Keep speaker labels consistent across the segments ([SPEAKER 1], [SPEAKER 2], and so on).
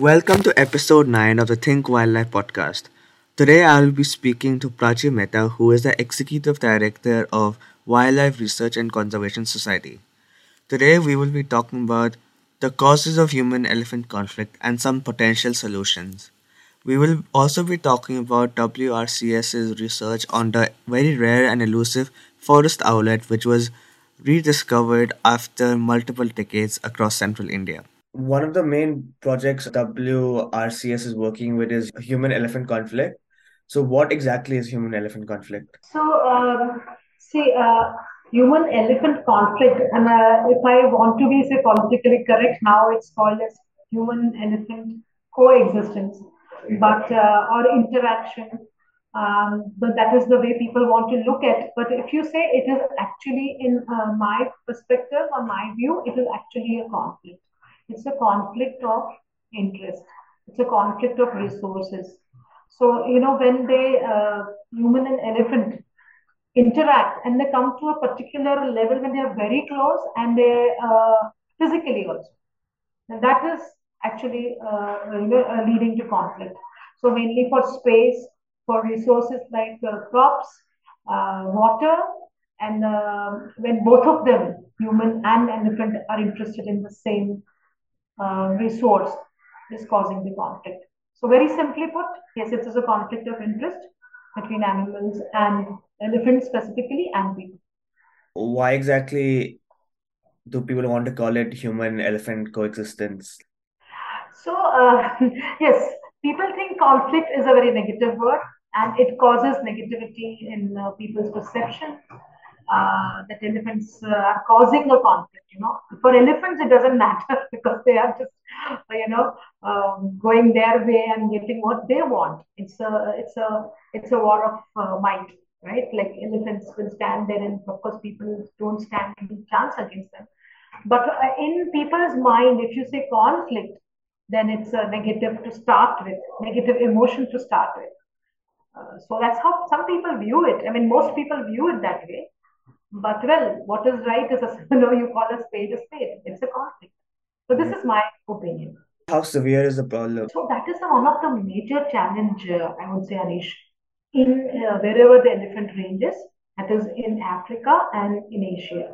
[SPEAKER 1] Welcome to episode 9 of the Think Wildlife podcast. Today I will be speaking to Prachi Mehta, who is the Executive Director of Wildlife Research and Conservation Society. Today we will be talking about the causes of human elephant conflict and some potential solutions. We will also be talking about WRCS's research on the very rare and elusive forest owlet, which was rediscovered after multiple decades across central India. One of the main projects WRCS is working with is human elephant conflict. So, what exactly is human elephant conflict?
[SPEAKER 2] So, um, see, uh, human elephant conflict, and uh, if I want to be say politically correct, now it's called as human elephant coexistence, but uh, or interaction. Um, but that is the way people want to look at. But if you say it is actually, in uh, my perspective or my view, it is actually a conflict. It's a conflict of interest. It's a conflict of resources. So you know when they uh, human and elephant interact and they come to a particular level when they are very close and they uh, physically also, and that is actually uh, uh, leading to conflict. So mainly for space, for resources like uh, crops, uh, water, and uh, when both of them, human and elephant, are interested in the same uh, resource, is causing the conflict. So very simply put, yes, it is a conflict of interest between animals and elephants specifically and people.
[SPEAKER 1] Why exactly do people want to call it human elephant coexistence?
[SPEAKER 2] So, uh, yes, people think conflict is a very negative word and it causes negativity in uh, people's perception uh, that elephants uh, are causing a conflict. You know, for elephants it doesn't matter because they are just, you know, um, going their way and getting what they want. It's a, it's a, it's a war of uh, might, right? Like elephants will stand there, and of course people don't stand any chance against them. But uh, in people's mind, if you say conflict, then it's a negative to start with, negative emotion to start with. Uh, so that's how some people view it. I mean, most people view it that way. But well, what is right is a you know you call a spade a spade. It's a conflict. So this is my opinion.
[SPEAKER 1] How severe is the problem?
[SPEAKER 2] So that is one of the major challenge uh, I would say, Anish, in uh, wherever the elephant ranges, that is in Africa and in Asia,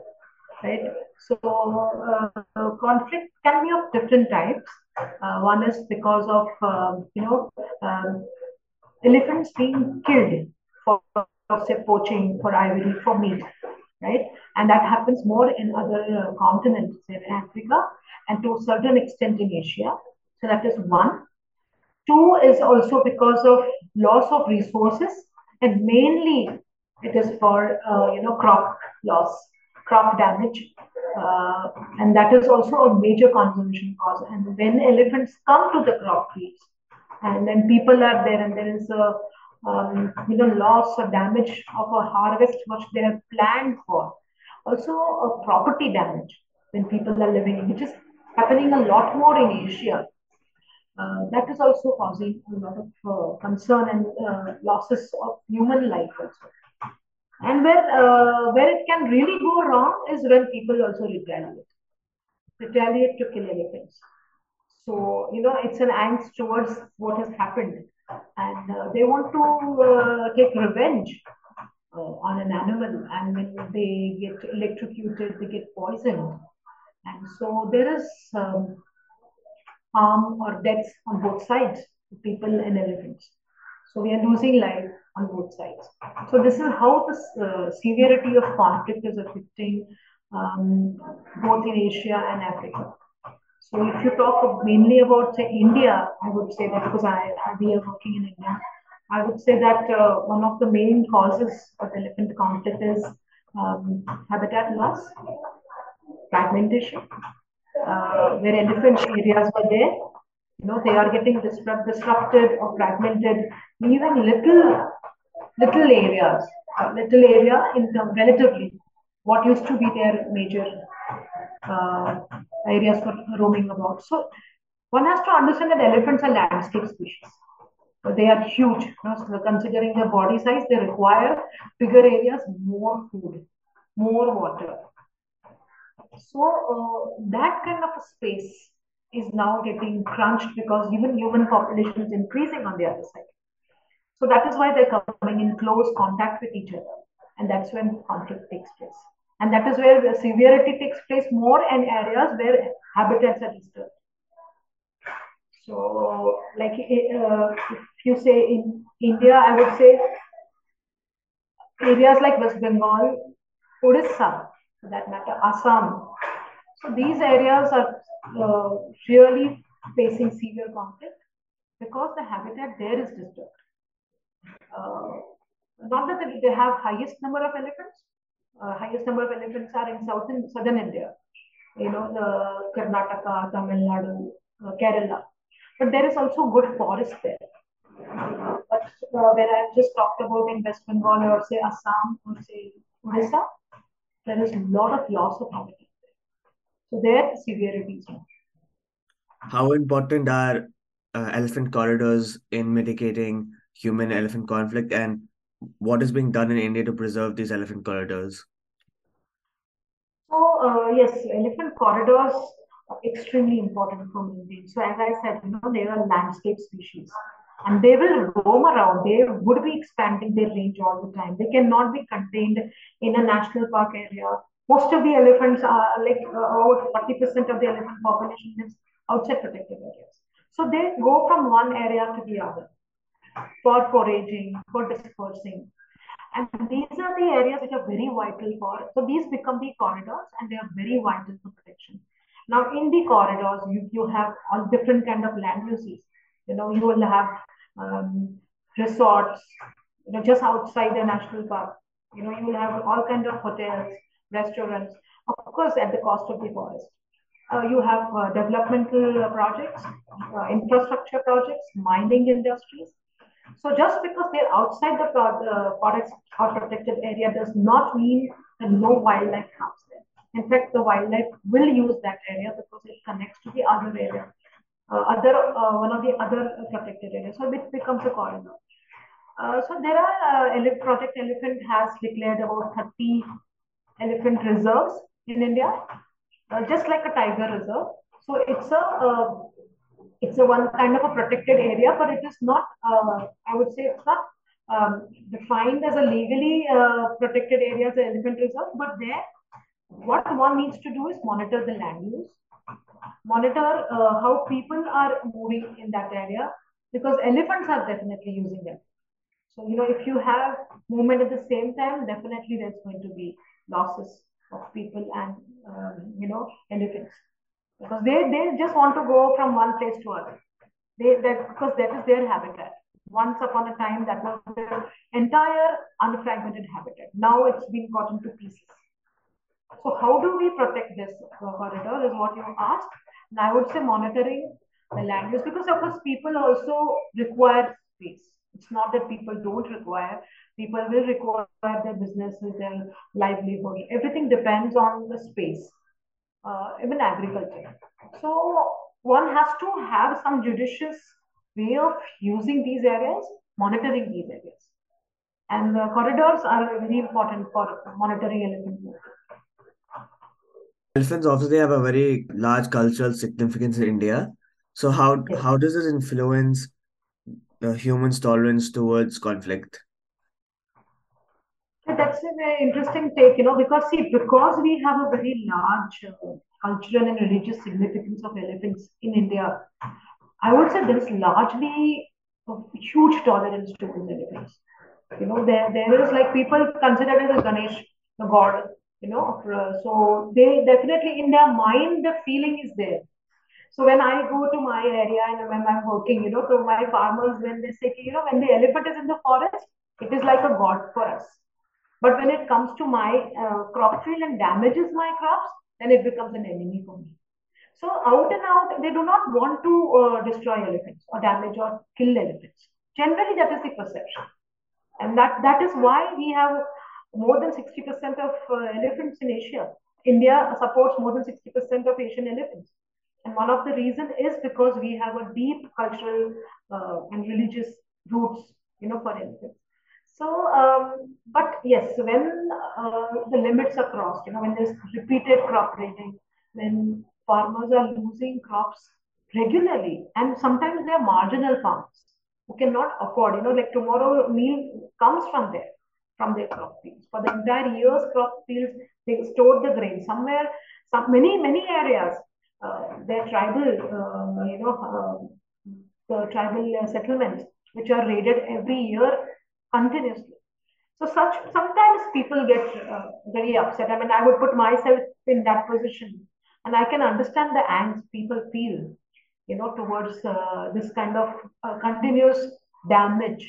[SPEAKER 2] right? So uh, conflict can be of different types. Uh, one is because of um, you know um, elephants being killed for, for say poaching, for ivory, for meat right? And that happens more in other uh, continents, in Africa, and to a certain extent in Asia. So that is one. Two is also because of loss of resources, and mainly it is for uh, you know crop loss, crop damage, uh, and that is also a major conservation cause. And when elephants come to the crop fields, and then people are there, and there is a um, you know, loss or damage of a harvest which they have planned for. Also, a property damage when people are living, which is happening a lot more in Asia. Uh, that is also causing a lot of uh, concern and uh, losses of human life also. And where uh, where it can really go wrong is when people also retaliate, retaliate to kill elephants. So you know it's an angst towards what has happened and uh, they want to uh, take revenge uh, on an animal. And when they get electrocuted they get poisoned. And so there is um, harm or deaths on both sides people and elephants. So we are losing life on both sides. So this is how the uh, severity of conflict is affecting um, both in asia and africa so if you talk mainly about say India, I would say that because I, we are working in India, I would say that uh, one of the main causes of elephant conflict is um, habitat loss, fragmentation, uh, where elephant areas were there. You know, they are getting disrupt, disrupted or fragmented, Even little little areas, uh, little area in term, relatively what used to be their major uh, areas for roaming about. So one has to understand that elephants are landscape species. They are huge. You know, so considering their body size, they require bigger areas, more food, more water. So uh, that kind of a space is now getting crunched because even human population is increasing on the other side. So that is why they're coming in close contact with each other. And that's when conflict takes place. And that is where the severity takes place more in areas where habitats are disturbed. So, like uh, if you say in India, I would say areas like West Bengal, Odisha, for that matter, Assam. So these areas are uh, really facing severe conflict because the habitat there is disturbed. Uh, not that they have highest number of elephants. Uh, highest number of elephants are in southern southern India. You know, the Karnataka, Tamil Nadu, uh, Kerala. But there is also good forest there. But uh, where I have just talked about in West Bengal or say Assam or say Odisha, there is a lot of loss of habitat. So there, severity is more.
[SPEAKER 1] How important are uh, elephant corridors in mitigating human elephant conflict and what is being done in India to preserve these elephant corridors?
[SPEAKER 2] So, uh, yes, elephant corridors are extremely important for India. So, as I said, you know, they are landscape species and they will roam around. They would be expanding their range all the time. They cannot be contained in a national park area. Most of the elephants are like uh, about 40% of the elephant population lives outside protected areas. So they go from one area to the other for foraging, for dispersing. And these are the areas which are very vital for, so these become the corridors and they are very vital for protection. Now in the corridors, you, you have all different kind of land uses. You know, you will have um, resorts, you know, just outside the national park. You know, you will have all kinds of hotels, restaurants, of course, at the cost of the forest. Uh, you have uh, developmental projects, uh, infrastructure projects, mining industries, so just because they're outside the uh, forest or protected area does not mean that no wildlife comes there. In fact, the wildlife will use that area because it connects to the other area, uh, other uh, one of the other protected areas. So it becomes a corridor. Uh, so there are uh, Project Elephant has declared about 30 elephant reserves in India, uh, just like a tiger reserve. So it's a uh, it's a one kind of a protected area, but it is not, uh, I would say it's not um, defined as a legally uh, protected area as an elephant reserve, but there, what one needs to do is monitor the land use, monitor uh, how people are moving in that area, because elephants are definitely using them. So, you know, if you have movement at the same time, definitely there's going to be losses of people and, um, you know, elephants because they, they just want to go from one place to other. They that because that is their habitat. Once upon a time, that was their entire unfragmented habitat. Now it's been cut into pieces. So how do we protect this uh, corridor is what you asked. And I would say monitoring the land use because of course people also require space. It's not that people don't require. People will require their businesses, their livelihood. Everything depends on the space uh, even agriculture. So one has to have some judicious way of using these areas, monitoring these areas. And the corridors are very important for monitoring elephant movement.
[SPEAKER 1] Elephants obviously have a very large cultural significance in India. So how yes. how does this influence the humans' tolerance towards conflict?
[SPEAKER 2] That's a very interesting take, you know, because see, because we have a very large uh, cultural and religious significance of elephants in India, I would say there is largely a huge tolerance towards elephants. You know, there there is like people consider it as Ganesh, the god, you know, uh, so they definitely in their mind the feeling is there. So when I go to my area and when I'm working, you know, to my farmers, when they say, you know, when the elephant is in the forest, it is like a god for us but when it comes to my uh, crop field and damages my crops, then it becomes an enemy for me. So out and out, they do not want to uh, destroy elephants or damage or kill elephants. Generally, that is the perception. And that, that is why we have more than 60% of uh, elephants in Asia. India supports more than 60% of Asian elephants. And one of the reasons is because we have a deep cultural uh, and religious roots, you know, for elephants. So, um, but yes, when uh, the limits are crossed, you know, when there's repeated crop raiding, when farmers are losing crops regularly, and sometimes they are marginal farms who cannot afford. You know, like tomorrow meal comes from there, from their crop fields. For the entire year's crop fields, they store the grain somewhere. Some many many areas, uh, their tribal, uh, you know, uh, the tribal settlements which are raided every year continuously. So such sometimes people get uh, very upset. I mean, I would put myself in that position, and I can understand the angst people feel, you know, towards uh, this kind of uh, continuous damage,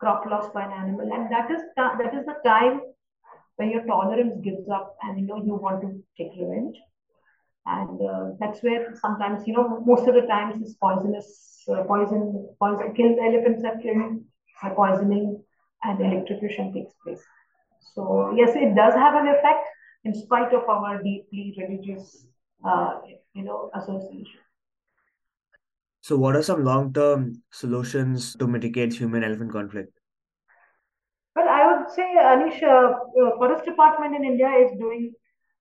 [SPEAKER 2] crop loss by an animal, and that is that is the time when your tolerance gives up, and you know you want to take revenge, and uh, that's where sometimes you know most of the times this poisonous uh, poison poison kill the elephants are killed poisoning and electrocution takes place. So yes, it does have an effect in spite of our deeply religious, uh, you know, association.
[SPEAKER 1] So, what are some long-term solutions to mitigate human-elephant conflict?
[SPEAKER 2] Well, I would say, Anish, uh, uh, Forest Department in India is doing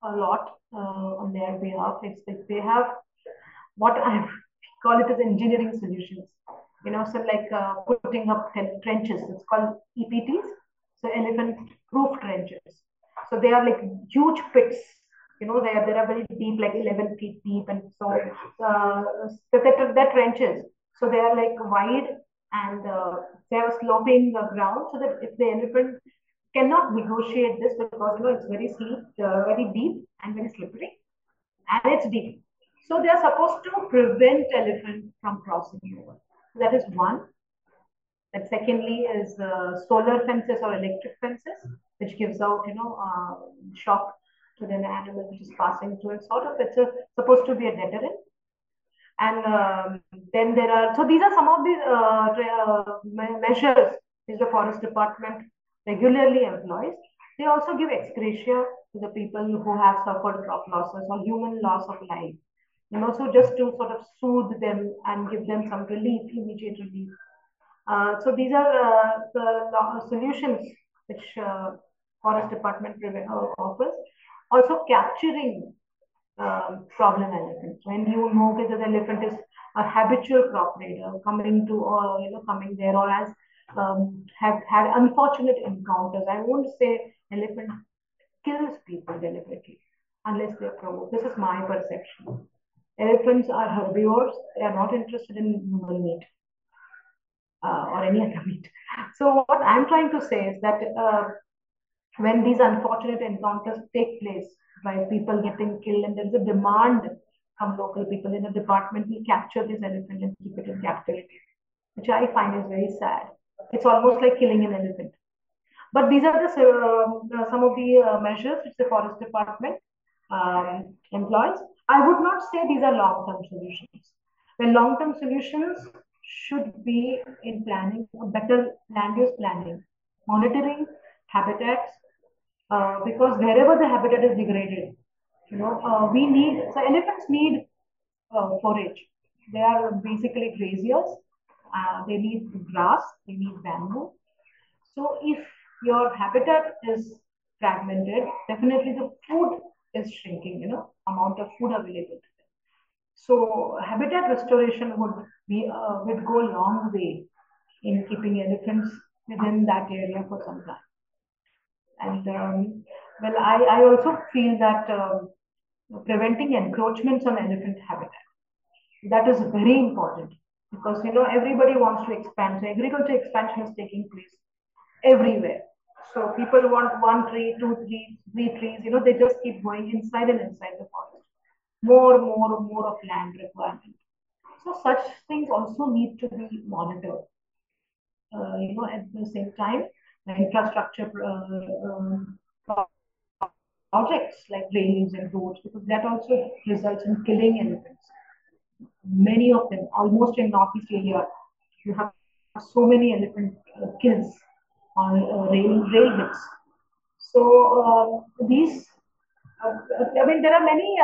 [SPEAKER 2] a lot uh, on their behalf. It's like they have what I call it as engineering solutions you know, so like uh, putting up trenches. It's called EPTs, so elephant proof trenches. So they are like huge pits. You know, they are, they are very deep, like 11 feet deep, and so uh, they're trenches. So they are like wide and uh, they are sloping the ground so that if the elephant cannot negotiate this because you know it's very steep, uh, very deep and very slippery, and it's deep. So they are supposed to prevent elephant from crossing over. That is one. And secondly is uh, solar fences or electric fences, which gives out, you know, uh, shock to the animal which is passing through. And sort of, it's a, supposed to be a deterrent. And um, then there are, so these are some of the uh, uh measures which the forest department regularly employs. They also give ex gratia to the people who have suffered crop losses or human loss of life and also just to sort of soothe them and give them some relief, immediate relief. Uh, so these are uh, the solutions which uh, Forest Department uh, offers. Also capturing um, problem elephants. When you know that the elephant is a habitual crop raider coming to or you know coming there or has um, have had unfortunate encounters. I won't say elephant kills people deliberately unless they're provoked. This is my perception. Elephants are herbivores. They are not interested in human meat uh, or any other meat. So what I'm trying to say is that uh, when these unfortunate encounters take place by people getting killed and there's a demand from local people in the department, we capture this elephant and keep it in captivity, which I find is very sad. It's almost like killing an elephant. But these are the, uh, some of the uh, measures which the forest department um, employs. I would not say these are long-term solutions. The long-term solutions should be in planning, better land use planning, monitoring habitats, uh, because wherever the habitat is degraded, you know, uh, we need, so elephants need uh, forage. They are basically graziers. Uh, they need grass, they need bamboo. So if your habitat is fragmented, definitely the food is shrinking, you know, amount of food available to them. So habitat restoration would be uh, would go a long way in keeping elephants within that area for some time. And um, well, I, I also feel that um, preventing encroachments on elephant habitat that is very important because you know everybody wants to expand. So agriculture expansion is taking place everywhere. So people want one tree, two trees, three trees. You know, they just keep going inside and inside the forest. More, more, more of land requirement. So such things also need to be monitored. Uh, you know, at the same time, infrastructure uh, um, projects like railings and roads, because that also results in killing elephants. Many of them, almost in Northeast Asia, you have so many elephant uh, kills on uh, rail rail. So uh, these, uh, I mean, there are many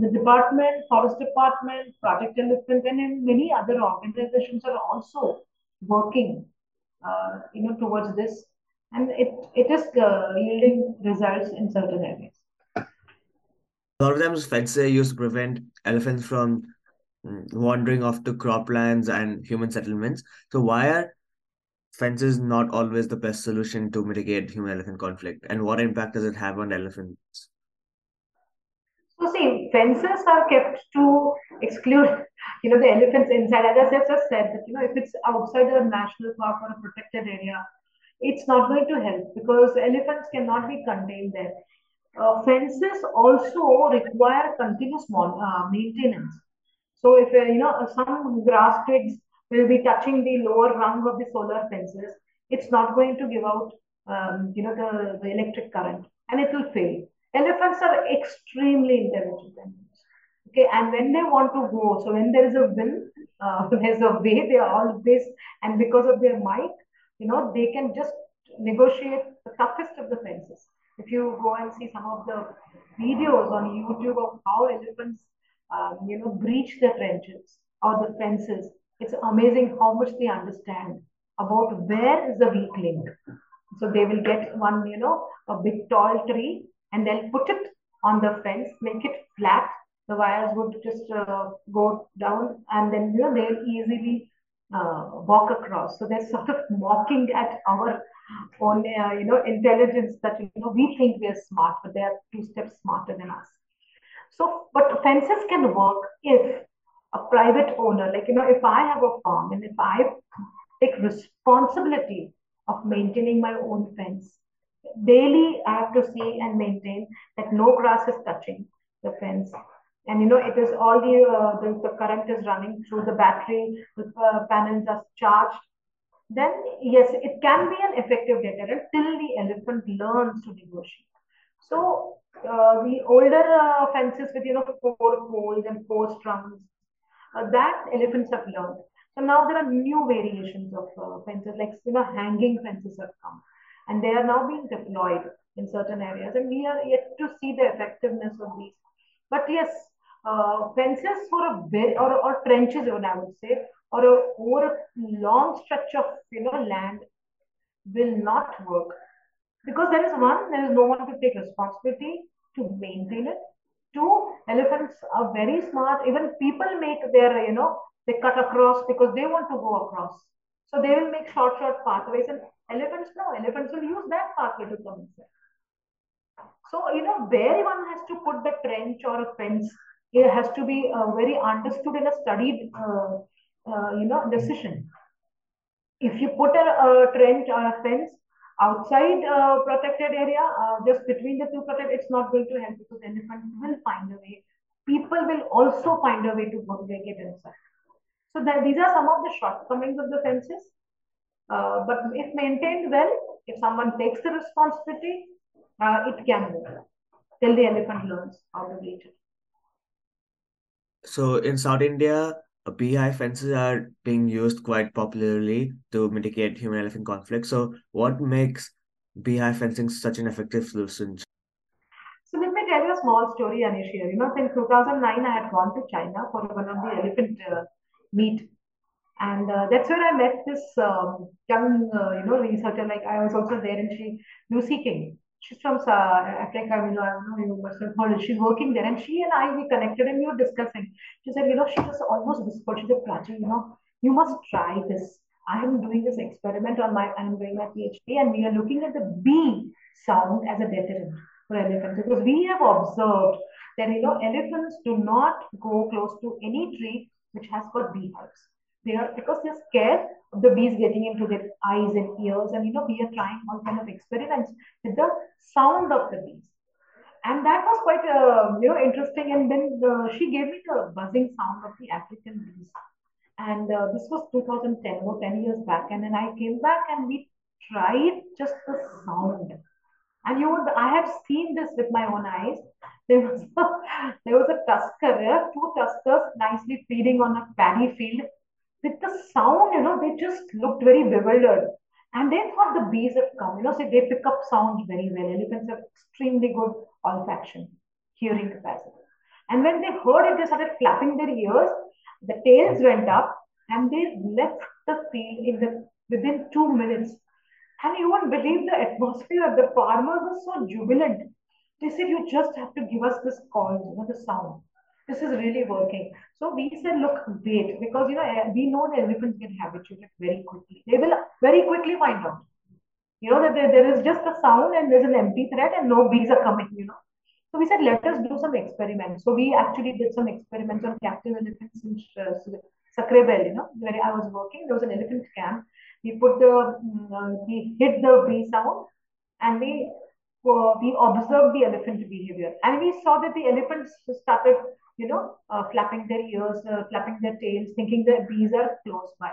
[SPEAKER 2] the department, forest department, Project Elephant, and many other organizations are also working, you know, towards this, and it it is yielding results in certain areas.
[SPEAKER 1] A lot of times, feds used to prevent elephants from mm, wandering off to croplands and human settlements. So why are fences not always the best solution to mitigate human-elephant conflict, and what impact does it have on elephants?
[SPEAKER 2] So see, fences are kept to exclude, you know, the elephants inside. As I just said, that you know, if it's outside a national park or a protected area, it's not going to help because elephants cannot be contained there. Uh, fences also require continuous mon- uh, maintenance. So if uh, you know some grass twigs will be touching the lower rung of the solar fences, it's not going to give out um, you know the, the electric current and it will fail. Elephants are extremely intelligent animals. Okay, and when they want to go, so when there is a will, uh, there's a way. They are always, and because of their might, you know, they can just negotiate the toughest of the fences. If you go and see some of the videos on YouTube of how elephants, um, you know, breach the trenches or the fences, it's amazing how much they understand about where is the weak link. So they will get one, you know, a big tall tree and they'll put it on the fence, make it flat. The wires would just uh, go down and then, you know, they'll easily uh, walk across. So they're sort of mocking at our own, uh, you know, intelligence that, you know, we think we're smart, but they're two steps smarter than us. So, but fences can work if a private owner, like, you know, if I have a farm and if I take responsibility of maintaining my own fence, daily I have to see and maintain that no grass is touching the fence. And you know, it is all the, uh, the, the current is running through the battery, the uh, panels are charged. Then, yes, it can be an effective deterrent till the elephant learns to negotiate. So, uh, the older uh, fences with, you know, four poles and four strings, that elephants have learned. So now there are new variations of uh, fences, like you know, hanging fences have come, and they are now being deployed in certain areas, and we are yet to see the effectiveness of these. But yes, uh, fences for a very or, or trenches, what I would say, or a, over a long stretch of you know land will not work because there is one, there is no one to take responsibility to maintain it. Two, elephants are very smart. Even people make their, you know, they cut across because they want to go across. So they will make short, short pathways. And elephants, no, elephants will use that pathway to come inside. So, you know, where one has to put the trench or a fence, it has to be uh, very understood in a studied, uh, uh, you know, decision. If you put a, a trench or a fence outside a protected area, uh, just between the two protected, it's not going to help because elephant will find a way. People will also find a way to get inside. So that these are some of the shortcomings of the fences. Uh, but if maintained well, if someone takes the responsibility, uh, it can work till the elephant learns how to beat it.
[SPEAKER 1] So in South India, beehive fences are being used quite popularly to mitigate human-elephant conflict. So what makes beehive fencing such an effective solution?
[SPEAKER 2] So let me tell you a small story, Anish here. You know, in 2009, I had gone to China for one of the elephant uh, meet. And uh, that's where I met this um, young, uh, you know, researcher. Like I was also there, and she, Lucy King. She's from Africa. You know, I don't know you. She's working there, and she and I we connected, and we were discussing. She said, you know, she just almost whispered. She said, Prachi, you know, you must try this. I am doing this experiment on my. I'm doing my PhD, and we are looking at the bee sound as a deterrent for elephants because we have observed that you know elephants do not go close to any tree which has got beehives. They are because they're scared of the bees getting into their eyes and ears, and you know we are trying all kind of experiments with the sound of the bees, and that was quite uh, you know interesting. And then the, she gave me the buzzing sound of the African bees, and uh, this was 2010, about 10 years back. And then I came back and we tried just the sound. And you would, I have seen this with my own eyes. There was a, there was a tusker, two tuskers nicely feeding on a paddy field. With the sound, you know, they just looked very bewildered. And they thought the bees have come. You know, so they pick up sounds very well. Elephants have extremely good olfaction, hearing capacity. And when they heard it, they started flapping their ears. The tails went up, and they left the field in the within two minutes. And you won't believe the atmosphere. The farmers were so jubilant. They said, You just have to give us this call, you know, the sound. This is really working. So we said, look, wait, because you know eh, we know the elephants get habituated very quickly. They will very quickly find out. You know that there, there is just a sound and there's an empty thread and no bees are coming. You know. So we said, let us do some experiments. So we actually did some experiments on captive elephants in uh, Sakrebailu, you know, where I was working. There was an elephant camp. We put the, mm, uh, we hit the bee sound and we uh, we observed the elephant behavior and we saw that the elephants started you know, uh, flapping their ears, uh, flapping their tails, thinking that bees are close by.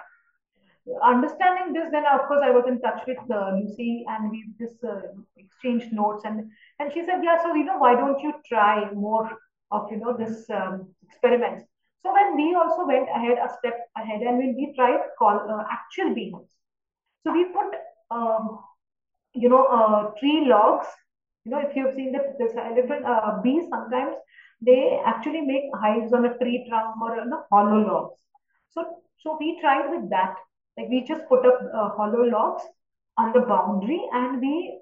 [SPEAKER 2] Understanding this, then of course I was in touch with uh, Lucy, and we just uh, exchanged notes, and and she said, yeah, so you know, why don't you try more of you know this um, experiments? So when we also went ahead a step ahead, and when we tried call uh, actual beehives, so we put um, you know uh, tree logs. You know, if you've seen that this elephant bees sometimes they actually make hives on a tree trunk or on a hollow logs. So, so we tried with that. Like we just put up uh, hollow logs on the boundary and we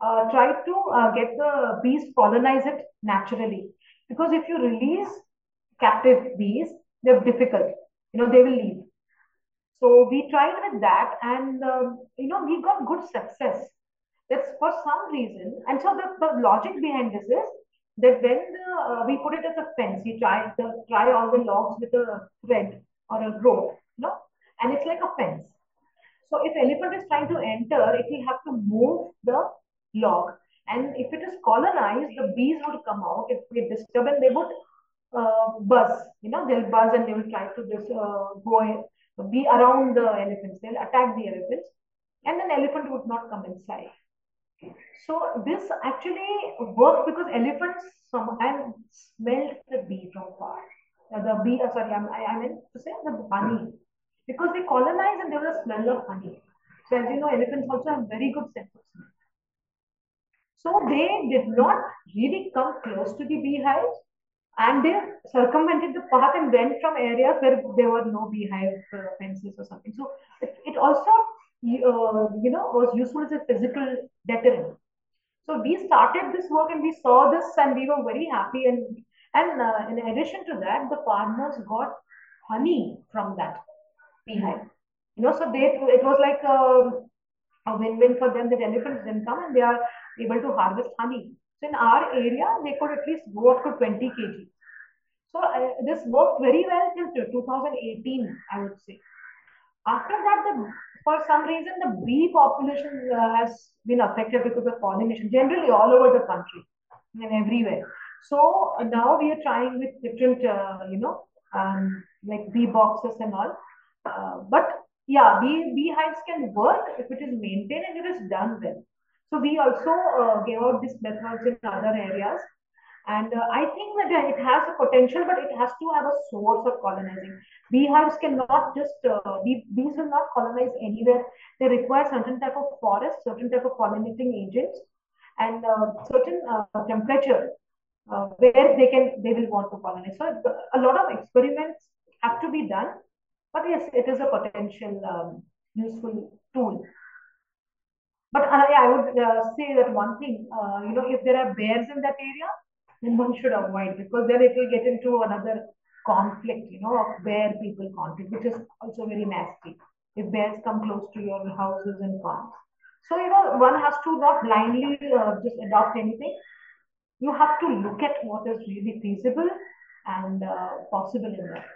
[SPEAKER 2] uh, tried to uh, get the bees colonize it naturally. Because if you release captive bees, they're difficult. You know, they will leave. So we tried with that and, um, you know, we got good success. That's for some reason. And so the, the logic behind this is that when the, uh, we put it as a fence, we try the try all the logs with a thread or a rope, you know, and it's like a fence. So if elephant is trying to enter, it will have to move the log. And if it is colonized, the bees would come out. If we disturb and they would uh, buzz, you know, they'll buzz and they will try to just uh, go be around the elephants. They'll attack the elephants, and then elephant would not come inside. So this actually worked because elephants sometimes smelled the bee from far. The bee, uh, sorry, I, I meant to say the honey. Because they colonized and there was a smell of honey. So as you know, elephants also have very good sense of smell. So they did not really come close to the beehives and they circumvented the path and went from areas where there were no beehive uh, fences or something. So it, it also, you know, was useful as a physical deterrent. So we started this work and we saw this and we were very happy. And and uh, in addition to that, the farmers got honey from that beehive. You know, so they it was like a, a win-win for them that elephants didn't come and they are able to harvest honey. So in our area, they could at least go up to 20 kg. So uh, this worked very well till 2018, I would say. After that, the for some reason the bee population uh, has been affected because of pollination generally all over the country and everywhere. So uh, now we are trying with different uh, you know um, like bee boxes and all. Uh, but yeah bee beehives can work if it is maintained and it is done well. So we also uh, gave out these methods in other areas and uh, I think that it has a potential, but it has to have a source of colonizing. Beehives cannot just, uh, bee, bees will not colonize anywhere. They require certain type of forest, certain type of pollinating agents, and uh, certain uh, temperature uh, where they can, they will want to colonize. So a lot of experiments have to be done, but yes, it is a potential um, useful tool. But uh, I would uh, say that one thing, you know, if there are bears in that area, then one should avoid because then it will get into another conflict, you know, of bear people conflict, which is also very nasty. If bears come close to your houses and farms. So, you know, one has to not blindly uh, just adopt anything. You have to look at what is really feasible and uh, possible in that.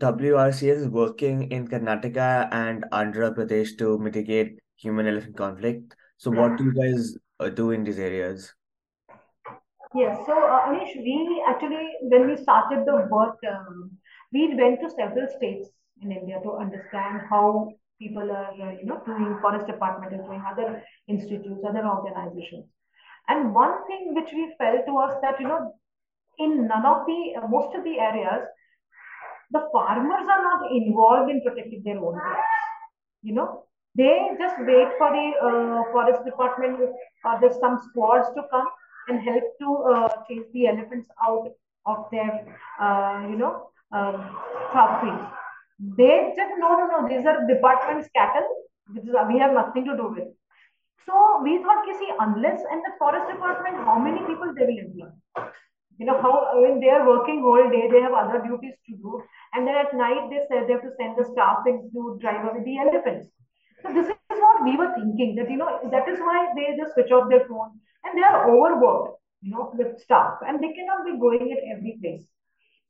[SPEAKER 1] WRCS is working in Karnataka and Andhra Pradesh to mitigate human elephant conflict. So, what do you guys uh, do in these areas?
[SPEAKER 2] Yes. So, uh, Anish, we actually, when we started the work, um, we went to several states in India to understand how people are, uh, you know, doing forest department is doing other institutes, other organizations. And one thing which we felt was that, you know, in none of the, uh, most of the areas, the farmers are not involved in protecting their own crops. You know, they just wait for the uh, forest department or there's some squads to come and help to uh, chase the elephants out of their, uh, you know, um, crop fields. They just no, no, no. These are department's cattle, which is, we have nothing to do with. So we thought, see, unless in the forest department, how many people they will employ? You know how when they are working whole day, they have other duties to do, and then at night they said they have to send the staff in to drive away the elephants. So this is we were thinking that you know that is why they just switch off their phone and they are overworked, you know, with stuff and they cannot be going at every place.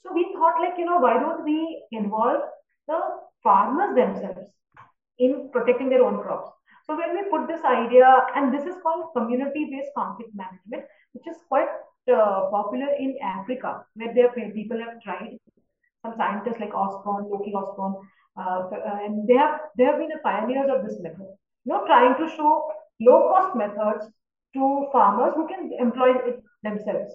[SPEAKER 2] So we thought like you know why don't we involve the farmers themselves in protecting their own crops. So when we put this idea, and this is called community-based conflict management, which is quite uh, popular in Africa, where there people have tried. Some scientists like Osborn, Loki Osborn, uh, and they have they have been the pioneers of this method. You know, trying to show low-cost methods to farmers who can employ it themselves.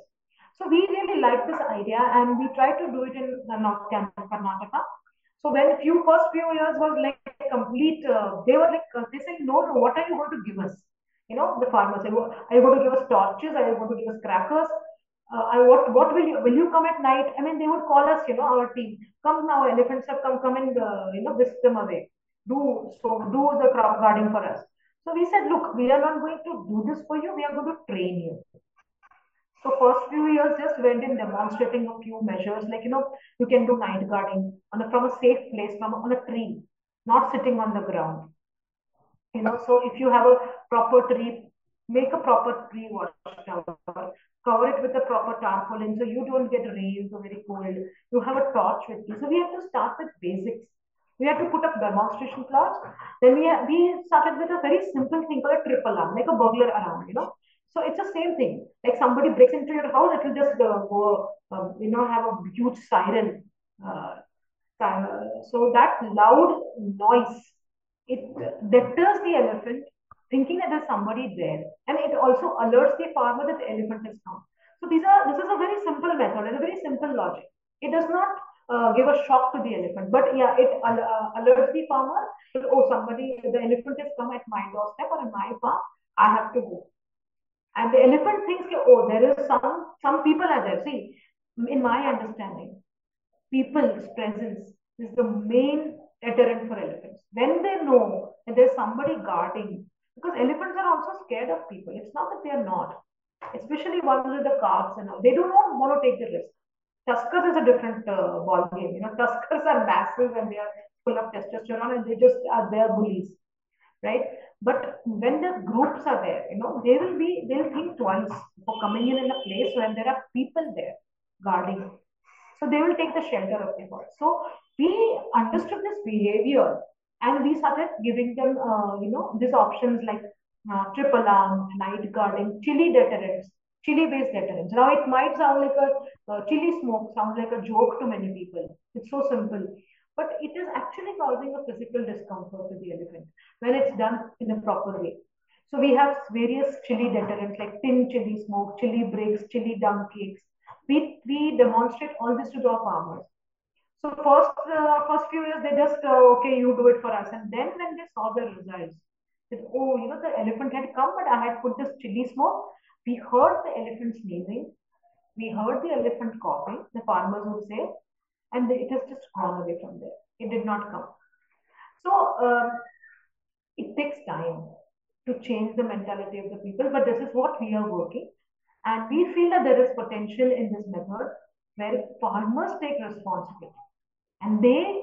[SPEAKER 2] So we really like this idea, and we try to do it in the North Karnataka so when few first few years was like complete, uh, they were like uh, they said, no, no, what are you going to give us? You know, the farmers said, are you going to give us torches? Are you going to give us crackers? Uh, I, what what will you will you come at night? I mean, they would call us, you know, our team. Come now, elephants have come, come and uh, you know, whisk them away. Do so, do the crop guarding for us. So we said, look, we are not going to do this for you. We are going to train you. So first few years just went in demonstrating a few measures, like you know, you can do night guarding on a, from a safe place, from on a tree, not sitting on the ground. You know, so if you have a proper tree, make a proper tree watchtower, cover it with a proper tarpaulin so you don't get rains or very cold. You have a torch with you. So we have to start with basics. We have to put up demonstration plots. Then we we started with a very simple thing called a trip alarm, like a burglar alarm, you know. So it's the same thing. Like somebody breaks into your house, it will just uh, go, um, you know, have a huge siren. Uh, so that loud noise, it deters the elephant, thinking that there's somebody there, and it also alerts the farmer that the elephant has come. So these are this is a very simple method and a very simple logic. It does not uh, give a shock to the elephant, but yeah, it uh, alerts the farmer that oh somebody the elephant has come at my doorstep or in my farm. I have to go. And the elephant thinks, oh, there is some, some people are there. See, in my understanding, people's presence is the main deterrent for elephants. When they know that there's somebody guarding, because elephants are also scared of people. It's not that they are not, especially ones with the calves and all. They do not want to take the risk. Tuskers is a different uh, ball game. You know, tuskers are massive and they are full of testosterone and they just are their bullies, right? But when the groups are there, you know, they will be, they'll think twice for coming in in a place when there are people there guarding. So they will take the shelter of the God. So we understood this behavior and we started giving them, uh, you know, these options like uh, trip alarm, night guarding, chili deterrents, chili-based deterrents. Now it might sound like a uh, chili smoke, sounds like a joke to many people. It's so simple but it is actually causing a physical discomfort to the elephant when it's done in a proper way. So we have various chili deterrents like tin chili smoke, chili bricks, chili dung cakes. We, we demonstrate all this to our farmers. So first uh, first few years they just uh, okay you do it for us, and then when they saw the results, that oh you know the elephant had come, but I had put this chili smoke. We heard the elephant sneezing, we heard the elephant coughing. The farmers would say, and it has just gone away from there. It did not come. So um, it takes time to change the mentality of the people, but this is what we are working. And we feel that there is potential in this method where farmers take responsibility and they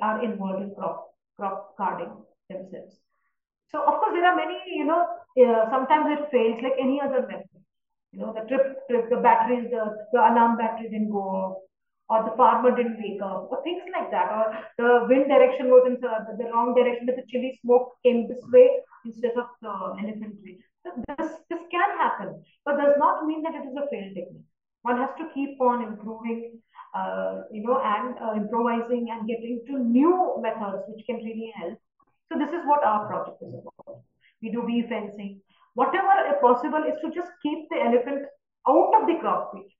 [SPEAKER 2] are involved in crop, crop guarding themselves. So, of course, there are many, you know, uh, sometimes it fails like any other method. You know, the trip, trip the batteries, the, the alarm battery didn't go off or the farmer didn't wake up, or things like that, or the wind direction was in the, the wrong direction, that the chili smoke came this way instead of the elephant way. This, this can happen, but does not mean that it is a failed technique. One has to keep on improving, uh, you know, and uh, improvising and getting to new methods which can really help. So this is what our project is about. We do bee fencing. Whatever is possible is to just keep the elephant out of the crop field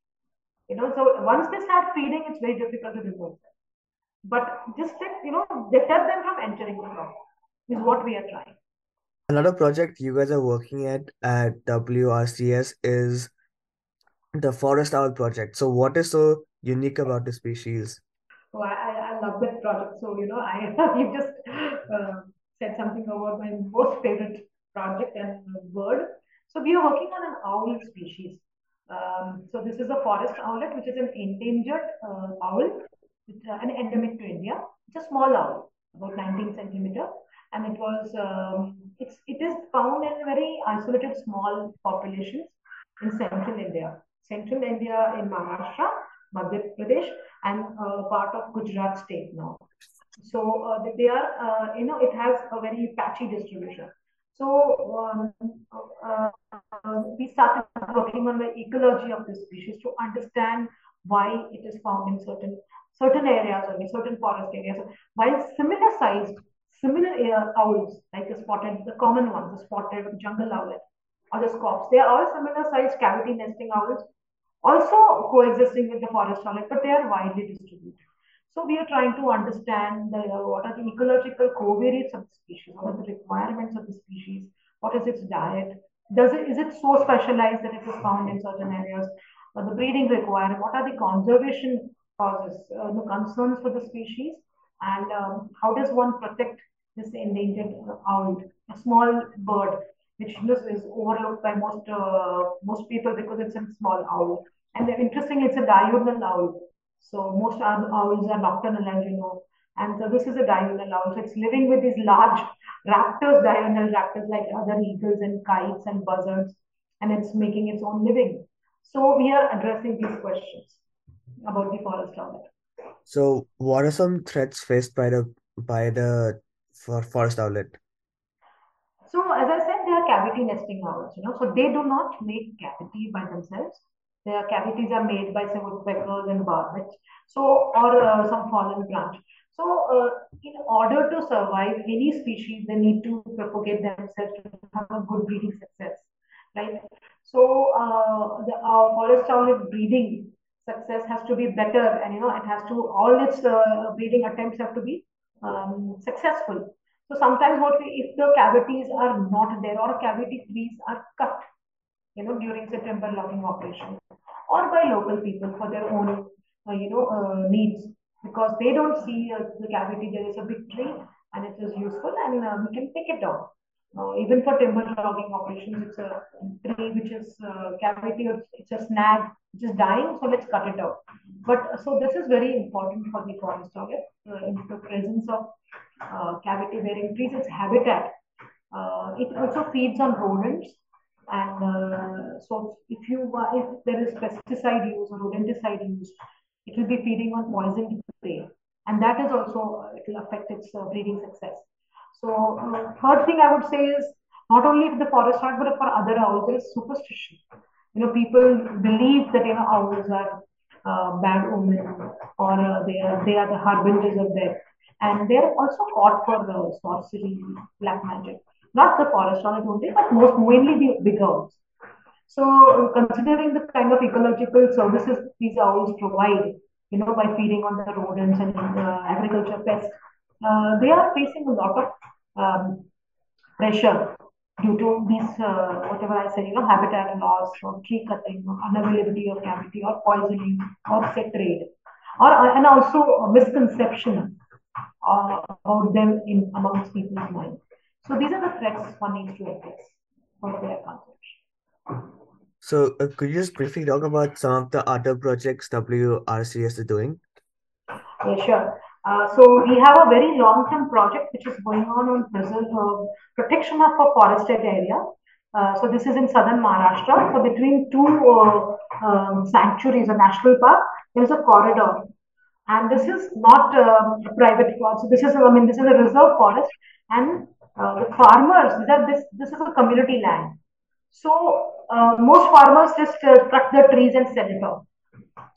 [SPEAKER 2] you know, so once they start feeding, it's very difficult to remove them. But just you know, deter them from entering the crop is what we are trying.
[SPEAKER 1] Another project you guys are working at at WRCS is the Forest Owl project. So, what is so unique about the species?
[SPEAKER 2] Oh, I, I love that project. So, you know, I you just uh, said something about my most favorite project and bird. So, we are working on an owl species Um, so this is a forest owlet, which is an endangered uh, owl, it's uh, an endemic to India. It's a small owl, about 19 centimeter, and it was um, it's it is found in very isolated small populations in central India, central India in Maharashtra, Madhya Pradesh, and uh, part of Gujarat state now. So uh, they are, uh, you know, it has a very patchy distribution. So um, uh, we started working on the ecology of this species to understand why it is found in certain certain areas in certain forest areas. While similar sized, similar uh, owls like the spotted, the common ones, the spotted jungle owlet or the scops, they are all similar sized cavity nesting owls, also coexisting with the forest owlet, but they are widely distributed. So we are trying to understand the, what are the ecological covariates of the species, what are the requirements of the species, what is its diet, does it is it so specialized that it is found in certain areas, uh, the breeding requirement, what are the conservation causes, uh, the concerns for the species, and um, how does one protect this endangered owl, a small bird, which is overlooked by most uh, most people because it's a small owl. And interestingly, it's a diurnal owl. So most owls are nocturnal, as you know. And so this is a diurnal owl. So it's living with these large raptors, diurnal raptors like other eagles and kites and buzzards, and it's making its own living. So we are addressing these questions about the forest owl.
[SPEAKER 1] So what are some threats faced by the by the for forest owlet?
[SPEAKER 2] So as I said, they are cavity nesting owls, you know, so they do not make cavity by themselves. Their cavities are made by some woodpeckers and barbets, so or uh, some fallen branch. So, uh, in order to survive any species, they need to propagate themselves to have a good breeding success, right? So, uh, the uh, forest owlet breeding success has to be better, and you know it has to all its uh, breeding attempts have to be um, successful. So sometimes what we, if the cavities are not there or cavity trees are cut, you know, during September logging operation or by local people for their own, uh, you know, uh, needs because they don't see uh, the cavity. There is a big tree and it is useful and uh, we can take it down. Uh, even for timber logging operations, it's a tree which is uh, cavity, it's a snag which is dying, so let's cut it out. But so this is very important for the forest owlet in the presence of cavity bearing trees, its habitat. it also feeds on rodents and uh, so if you uh, if there is pesticide use or rodenticide use, it will be feeding on poisoned prey, and that is also uh, it will affect its uh, breeding success. So uh, third thing I would say is not only for the forest rat but for other owls there is superstition. You know people believe that you know owls are uh, bad omen or they are they are the harbingers of death, and they are also caught for the sorcery, black magic not the forest owlet only, but most mainly the big owls. So considering the kind of ecological services these owls provide, you know, by feeding on the rodents and uh, agriculture pests, uh, they are facing a lot of um, pressure due to these, uh, whatever I said, you know, habitat loss or tree cutting or unavailability of cavity or poisoning or set trade, or and also misconception uh, about them in amongst people's minds. So these are the threats one needs to address for their conservation.
[SPEAKER 1] So uh, could you just briefly talk about some of the other projects WRCS is doing?
[SPEAKER 2] Yeah, sure. Uh, so we have a very long-term project which is going on on preserve, uh, protection of a forested area. Uh, so this is in southern Maharashtra. So between two uh, um, sanctuaries, a national park, there is a corridor, and this is not um, a private forest. So this is, I mean, this is a reserve forest, and uh, the farmers, that this, this is a community land. So uh, most farmers just uh, cut the trees and sell it off.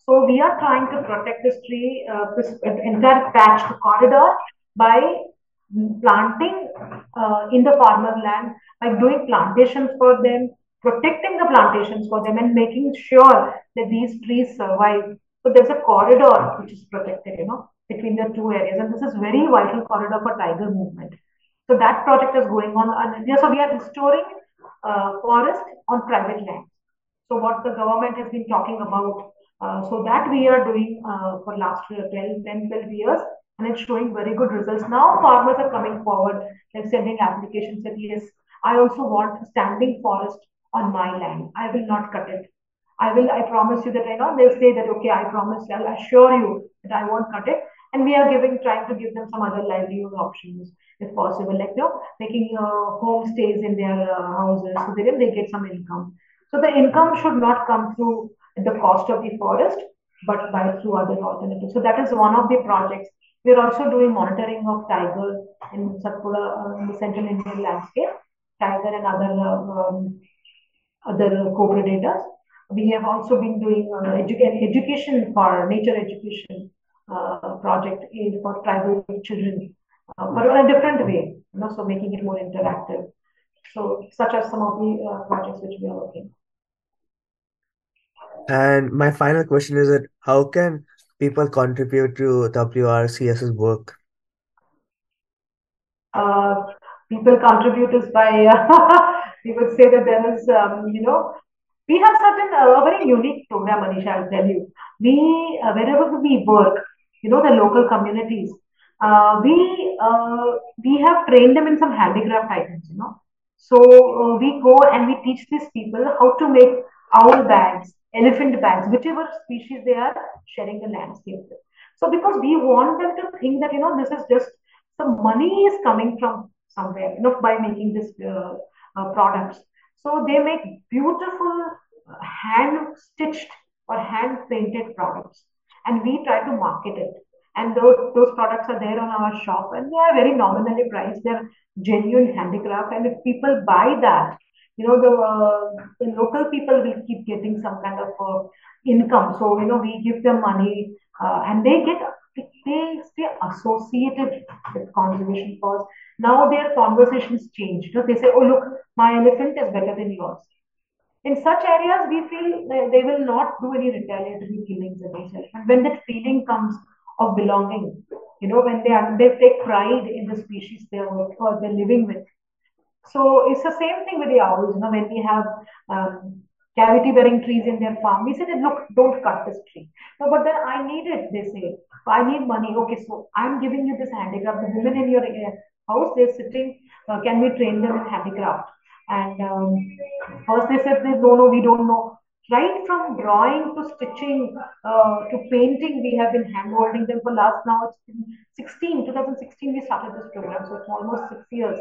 [SPEAKER 2] So we are trying to protect this tree, uh, this entire patch, corridor, by planting uh, in the farmer's land, by doing plantations for them, protecting the plantations for them, and making sure that these trees survive. So there's a corridor which is protected, you know, between the two areas, and this is very vital corridor for tiger movement. So that project is going on. And so we are restoring uh, forest on private land. So what the government has been talking about, uh, so that we are doing uh, for last 12, 10, 12 years, and it's showing very good results. Now farmers are coming forward and sending applications that yes, I also want standing forest on my land. I will not cut it. I will, I promise you that, I know, they'll say that, okay, I promise, I'll assure you that I won't cut it. And we are giving, trying to give them some other livelihood options if possible, like, you know, making uh, homestays in their uh, houses so that they get some income. So the income should not come through the cost of the forest, but by through other alternatives. So that is one of the projects. We are also doing monitoring of tiger in Satpura, uh, in the central Indian landscape, tiger and other uh, um, other co-predators. We have also been doing uh, edu- education for nature education uh, project in, for tribal children, uh, but in a different way, you know, so making it more interactive. So, such as some of the uh, projects which we are working.
[SPEAKER 1] And my final question is that how can people contribute to WRCS's work?
[SPEAKER 2] Uh, people contribute is by uh, we would say that there is um, you know we have certain uh, a very unique program Anisha I'll tell you we uh, wherever we work you know the local communities. Uh, we uh, we have trained them in some handicraft items you know. So uh, we go and we teach these people how to make owl bags elephant bags whichever species they are sharing the landscape with. So because we want them to think that you know this is just some money is coming from somewhere you know by making this uh, uh, products. So they make beautiful uh, hand stitched or hand painted products and we try to market it. And those, those products are there on our shop and they are very nominally priced. They're genuine handicraft. And if people buy that you know the, uh, the local people will keep getting some kind of uh, income. So you know we give them money uh, and they get they stay associated with conservation cause now their conversations change you know they say oh look my elephant is better than yours in such areas we feel they, they will not do any retaliatory killings against elephant when that feeling comes of belonging you know when they are, they take pride in the species they're or they're living with so it's the same thing with the owls. You know, when we have um, cavity-bearing trees in their farm, we say, "Look, don't cut this tree." No, but then I need it. They say, "I need money." Okay, so I'm giving you this handicraft. The women in your uh, house, they're sitting. Uh, can we train them in handicraft? And um, first they said, "No, no, we don't know." Right from drawing to stitching uh, to painting, we have been handholding them for last now it's been 16, 2016 we started this program, so it's almost six years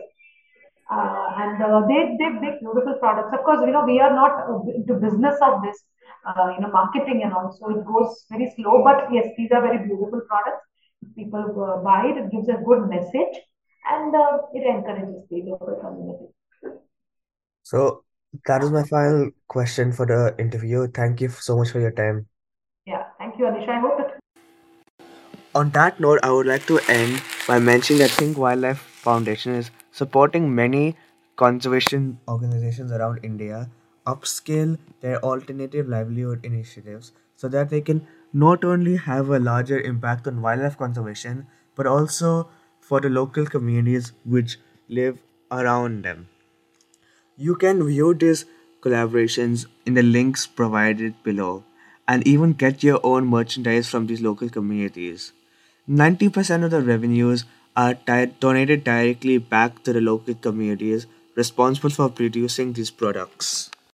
[SPEAKER 2] uh, and uh, they they make beautiful products. Of course, you know we are not uh, into business of this, uh, you know, marketing and all, so it goes very slow. But yes, these are very beautiful products. People uh, buy it; it gives a good message, and uh, it encourages the local community.
[SPEAKER 1] So that was my final question for the interview. Thank you so much for your time.
[SPEAKER 2] Yeah, thank you, Anisha. I hope it
[SPEAKER 1] On that note, I would like to end by mentioning that Think Wildlife Foundation is supporting many conservation organizations around India upscale their alternative livelihood initiatives so that they can not only have a larger impact on wildlife conservation but also for the local communities which live around them. You can view these collaborations in the links provided below and even get your own merchandise from these local communities. 90% of the revenues are donated directly back to the local communities responsible for producing these products.